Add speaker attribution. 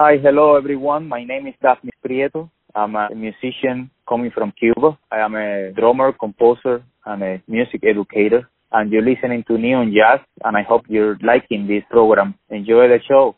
Speaker 1: Hi, hello everyone. My name is Dafnis Prieto. I'm a musician coming from Cuba. I am a drummer, composer, and a music educator. And you're listening to Neon Jazz, and I hope you're liking this program. Enjoy the show.